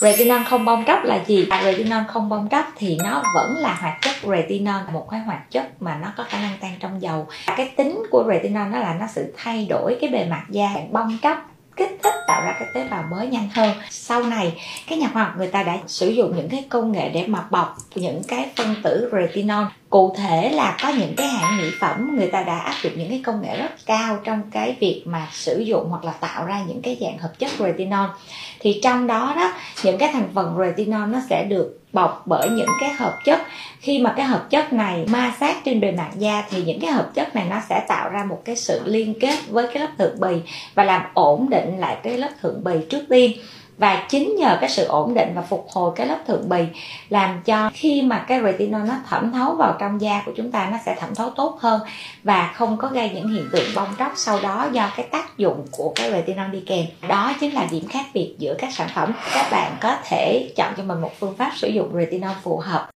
Retinol không bong cấp là gì? À, retinol không bong cấp thì nó vẫn là hoạt chất retinol, một cái hoạt chất mà nó có khả năng tan trong dầu. Cái tính của retinol nó là nó sự thay đổi cái bề mặt da bong cấp tạo ra cái tế bào mới nhanh hơn. Sau này các nhà khoa học người ta đã sử dụng những cái công nghệ để mà bọc những cái phân tử retinol. Cụ thể là có những cái hãng mỹ phẩm người ta đã áp dụng những cái công nghệ rất cao trong cái việc mà sử dụng hoặc là tạo ra những cái dạng hợp chất retinol. Thì trong đó đó, những cái thành phần retinol nó sẽ được bọc bởi những cái hợp chất. Khi mà cái hợp chất này ma sát trên bề mặt da thì những cái hợp chất này nó sẽ tạo ra một cái sự liên kết với cái lớp thượng bì và làm ổn định lại cái lớp thượng bì trước tiên. Và chính nhờ cái sự ổn định và phục hồi cái lớp thượng bì làm cho khi mà cái retinol nó thẩm thấu vào trong da của chúng ta, nó sẽ thẩm thấu tốt hơn và không có gây những hiện tượng bong tróc sau đó do cái tác dụng của cái retinol đi kèm. Đó chính là điểm khác biệt giữa các sản phẩm. Các bạn có thể chọn cho mình một phương pháp sử dụng retinol phù hợp.